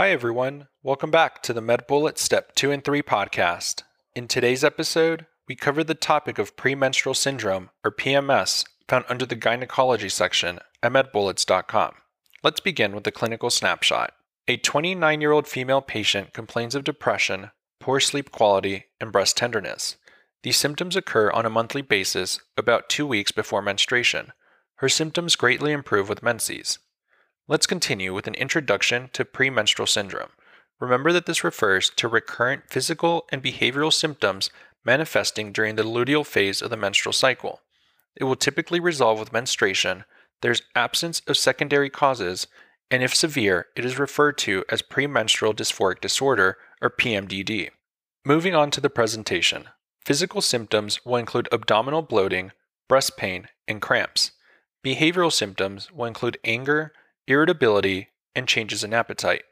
Hi, everyone. Welcome back to the MedBullets Step 2 and 3 podcast. In today's episode, we cover the topic of premenstrual syndrome, or PMS, found under the gynecology section at medbullets.com. Let's begin with the clinical snapshot. A 29 year old female patient complains of depression, poor sleep quality, and breast tenderness. These symptoms occur on a monthly basis about two weeks before menstruation. Her symptoms greatly improve with menses. Let's continue with an introduction to premenstrual syndrome. Remember that this refers to recurrent physical and behavioral symptoms manifesting during the luteal phase of the menstrual cycle. It will typically resolve with menstruation, there's absence of secondary causes, and if severe, it is referred to as premenstrual dysphoric disorder or PMDD. Moving on to the presentation. Physical symptoms will include abdominal bloating, breast pain, and cramps. Behavioral symptoms will include anger, irritability, and changes in appetite.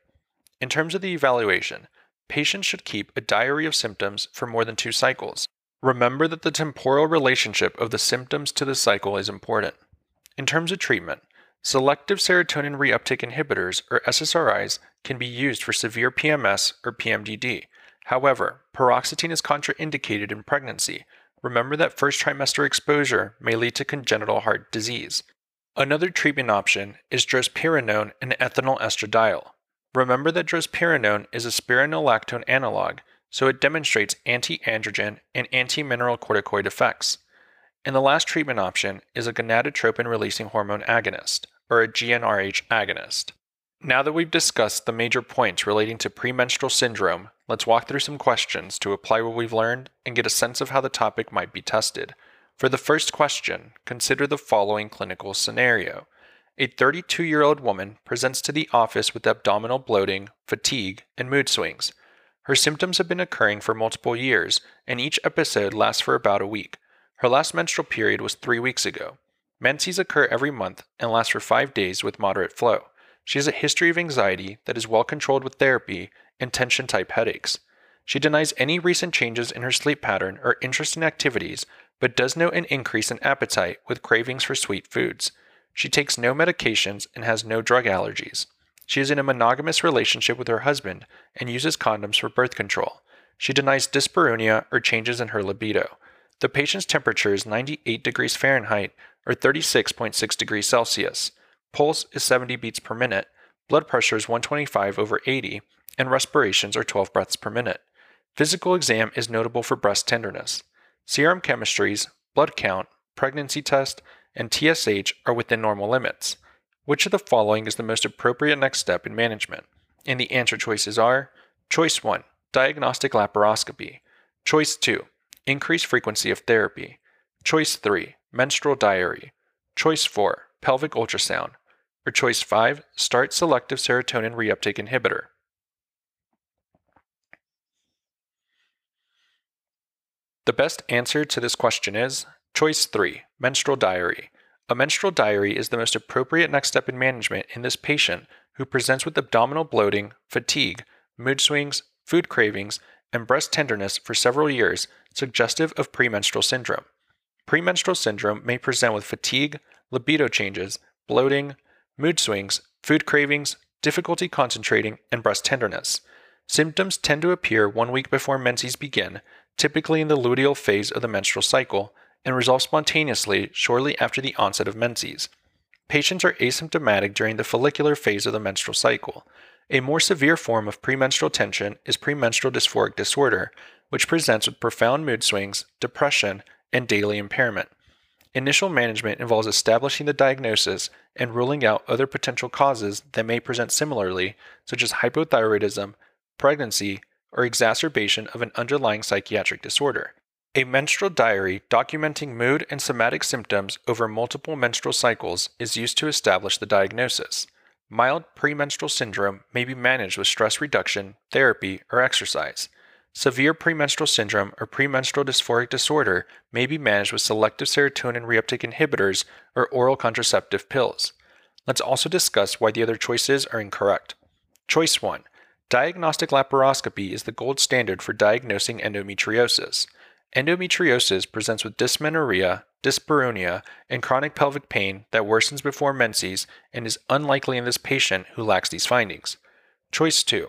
In terms of the evaluation, patients should keep a diary of symptoms for more than two cycles. Remember that the temporal relationship of the symptoms to the cycle is important. In terms of treatment, selective serotonin reuptake inhibitors, or SSRIs, can be used for severe PMS or PMDD. However, paroxetine is contraindicated in pregnancy. Remember that first trimester exposure may lead to congenital heart disease. Another treatment option is drospirenone and ethinyl estradiol. Remember that drospirenone is a spironolactone analog, so it demonstrates anti-androgen and anti-mineralocorticoid effects. And the last treatment option is a gonadotropin-releasing hormone agonist, or a GnRH agonist. Now that we've discussed the major points relating to premenstrual syndrome, let's walk through some questions to apply what we've learned and get a sense of how the topic might be tested. For the first question, consider the following clinical scenario. A 32 year old woman presents to the office with abdominal bloating, fatigue, and mood swings. Her symptoms have been occurring for multiple years, and each episode lasts for about a week. Her last menstrual period was three weeks ago. Menses occur every month and last for five days with moderate flow. She has a history of anxiety that is well controlled with therapy and tension type headaches. She denies any recent changes in her sleep pattern or interest in activities, but does note an increase in appetite with cravings for sweet foods. She takes no medications and has no drug allergies. She is in a monogamous relationship with her husband and uses condoms for birth control. She denies dyspareunia or changes in her libido. The patient's temperature is 98 degrees Fahrenheit or 36.6 degrees Celsius. Pulse is 70 beats per minute. Blood pressure is 125 over 80, and respirations are 12 breaths per minute. Physical exam is notable for breast tenderness. Serum chemistries, blood count, pregnancy test, and TSH are within normal limits. Which of the following is the most appropriate next step in management? And the answer choices are Choice 1 Diagnostic laparoscopy. Choice 2 Increased frequency of therapy. Choice 3 Menstrual diary. Choice 4 Pelvic ultrasound. Or choice 5 Start selective serotonin reuptake inhibitor. The best answer to this question is choice 3 menstrual diary. A menstrual diary is the most appropriate next step in management in this patient who presents with abdominal bloating, fatigue, mood swings, food cravings, and breast tenderness for several years, suggestive of premenstrual syndrome. Premenstrual syndrome may present with fatigue, libido changes, bloating, mood swings, food cravings, difficulty concentrating, and breast tenderness. Symptoms tend to appear one week before menses begin, typically in the luteal phase of the menstrual cycle, and resolve spontaneously shortly after the onset of menses. Patients are asymptomatic during the follicular phase of the menstrual cycle. A more severe form of premenstrual tension is premenstrual dysphoric disorder, which presents with profound mood swings, depression, and daily impairment. Initial management involves establishing the diagnosis and ruling out other potential causes that may present similarly, such as hypothyroidism, pregnancy, or exacerbation of an underlying psychiatric disorder. A menstrual diary documenting mood and somatic symptoms over multiple menstrual cycles is used to establish the diagnosis. Mild premenstrual syndrome may be managed with stress reduction, therapy, or exercise. Severe premenstrual syndrome or premenstrual dysphoric disorder may be managed with selective serotonin reuptake inhibitors or oral contraceptive pills. Let's also discuss why the other choices are incorrect. Choice 1 Diagnostic laparoscopy is the gold standard for diagnosing endometriosis. Endometriosis presents with dysmenorrhea, dyspareunia, and chronic pelvic pain that worsens before menses and is unlikely in this patient who lacks these findings. Choice 2.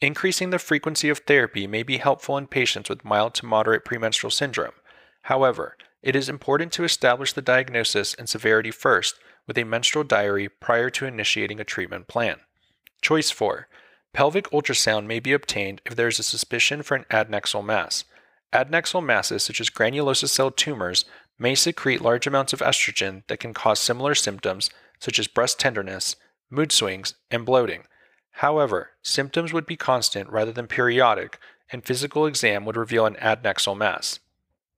Increasing the frequency of therapy may be helpful in patients with mild to moderate premenstrual syndrome. However, it is important to establish the diagnosis and severity first with a menstrual diary prior to initiating a treatment plan. Choice 4. Pelvic ultrasound may be obtained if there is a suspicion for an adnexal mass. Adnexal masses, such as granulosa cell tumors, may secrete large amounts of estrogen that can cause similar symptoms, such as breast tenderness, mood swings, and bloating. However, symptoms would be constant rather than periodic, and physical exam would reveal an adnexal mass.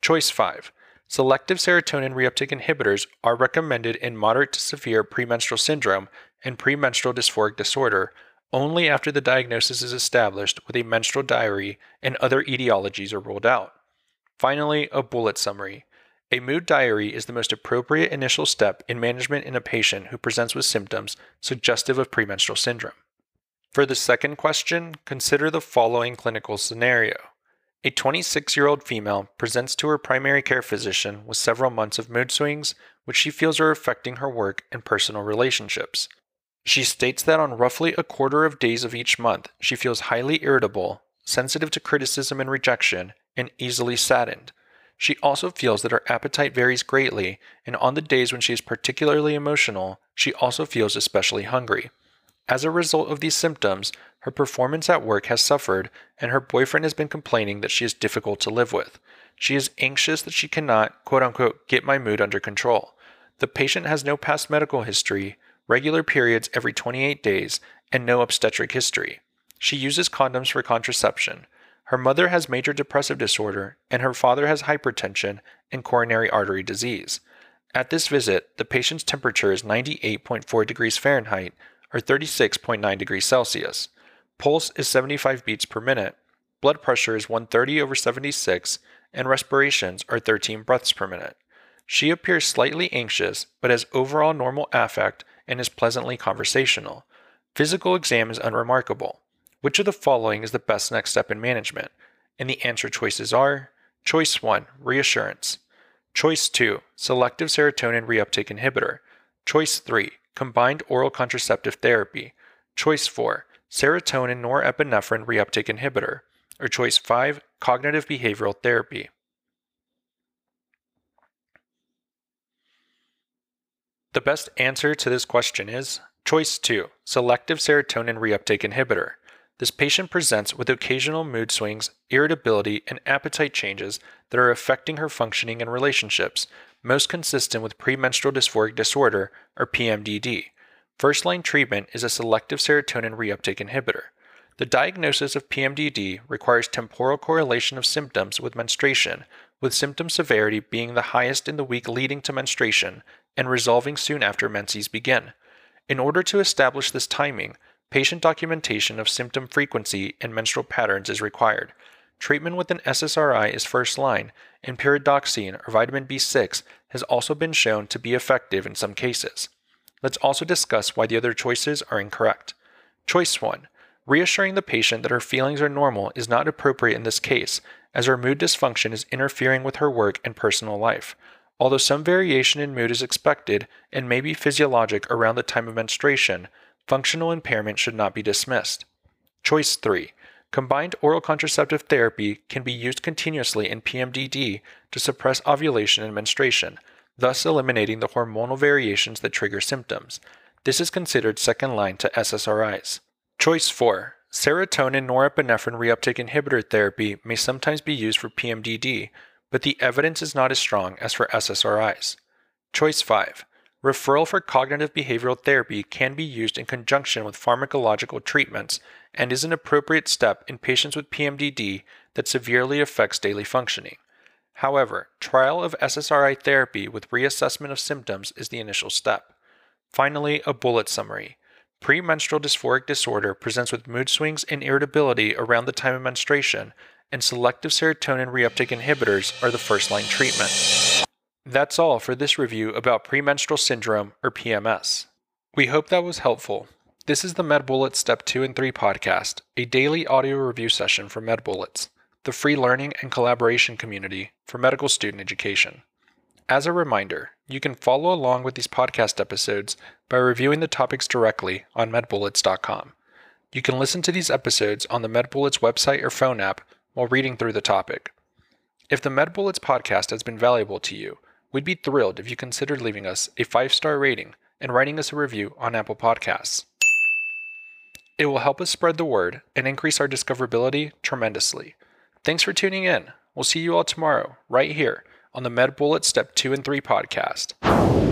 Choice 5. Selective serotonin reuptake inhibitors are recommended in moderate to severe premenstrual syndrome and premenstrual dysphoric disorder only after the diagnosis is established with a menstrual diary and other etiologies are ruled out. Finally, a bullet summary. A mood diary is the most appropriate initial step in management in a patient who presents with symptoms suggestive of premenstrual syndrome. For the second question, consider the following clinical scenario. A 26 year old female presents to her primary care physician with several months of mood swings, which she feels are affecting her work and personal relationships. She states that on roughly a quarter of days of each month, she feels highly irritable, sensitive to criticism and rejection, and easily saddened. She also feels that her appetite varies greatly, and on the days when she is particularly emotional, she also feels especially hungry. As a result of these symptoms, her performance at work has suffered, and her boyfriend has been complaining that she is difficult to live with. She is anxious that she cannot, quote unquote, get my mood under control. The patient has no past medical history, regular periods every 28 days, and no obstetric history. She uses condoms for contraception. Her mother has major depressive disorder, and her father has hypertension and coronary artery disease. At this visit, the patient's temperature is 98.4 degrees Fahrenheit or 36.9 degrees Celsius. Pulse is 75 beats per minute. Blood pressure is 130 over 76, and respirations are 13 breaths per minute. She appears slightly anxious, but has overall normal affect and is pleasantly conversational. Physical exam is unremarkable. Which of the following is the best next step in management? And the answer choices are Choice 1, reassurance. Choice 2, selective serotonin reuptake inhibitor. Choice 3, combined oral contraceptive therapy. Choice 4, serotonin norepinephrine reuptake inhibitor. Or choice 5, cognitive behavioral therapy. The best answer to this question is choice 2, selective serotonin reuptake inhibitor. This patient presents with occasional mood swings, irritability, and appetite changes that are affecting her functioning and relationships, most consistent with premenstrual dysphoric disorder, or PMDD. First line treatment is a selective serotonin reuptake inhibitor. The diagnosis of PMDD requires temporal correlation of symptoms with menstruation, with symptom severity being the highest in the week leading to menstruation and resolving soon after menses begin. In order to establish this timing, patient documentation of symptom frequency and menstrual patterns is required. Treatment with an SSRI is first line, and pyridoxine or vitamin B6 has also been shown to be effective in some cases. Let's also discuss why the other choices are incorrect. Choice 1 Reassuring the patient that her feelings are normal is not appropriate in this case, as her mood dysfunction is interfering with her work and personal life. Although some variation in mood is expected and may be physiologic around the time of menstruation, functional impairment should not be dismissed. Choice 3. Combined oral contraceptive therapy can be used continuously in PMDD to suppress ovulation and menstruation, thus eliminating the hormonal variations that trigger symptoms. This is considered second line to SSRIs. Choice 4. Serotonin norepinephrine reuptake inhibitor therapy may sometimes be used for PMDD, but the evidence is not as strong as for SSRIs. Choice 5. Referral for cognitive behavioral therapy can be used in conjunction with pharmacological treatments and is an appropriate step in patients with PMDD that severely affects daily functioning. However, trial of SSRI therapy with reassessment of symptoms is the initial step. Finally, a bullet summary. Premenstrual dysphoric disorder presents with mood swings and irritability around the time of menstruation and selective serotonin reuptake inhibitors are the first line treatment. That's all for this review about premenstrual syndrome or PMS. We hope that was helpful. This is the MedBullets Step 2 and 3 podcast, a daily audio review session for MedBullets, the free learning and collaboration community for medical student education. As a reminder, you can follow along with these podcast episodes by reviewing the topics directly on medbullets.com. You can listen to these episodes on the MedBullets website or phone app while reading through the topic. If the MedBullets podcast has been valuable to you, we'd be thrilled if you considered leaving us a five star rating and writing us a review on Apple Podcasts. It will help us spread the word and increase our discoverability tremendously. Thanks for tuning in. We'll see you all tomorrow, right here on the MedBullets Step 2 and 3 podcast.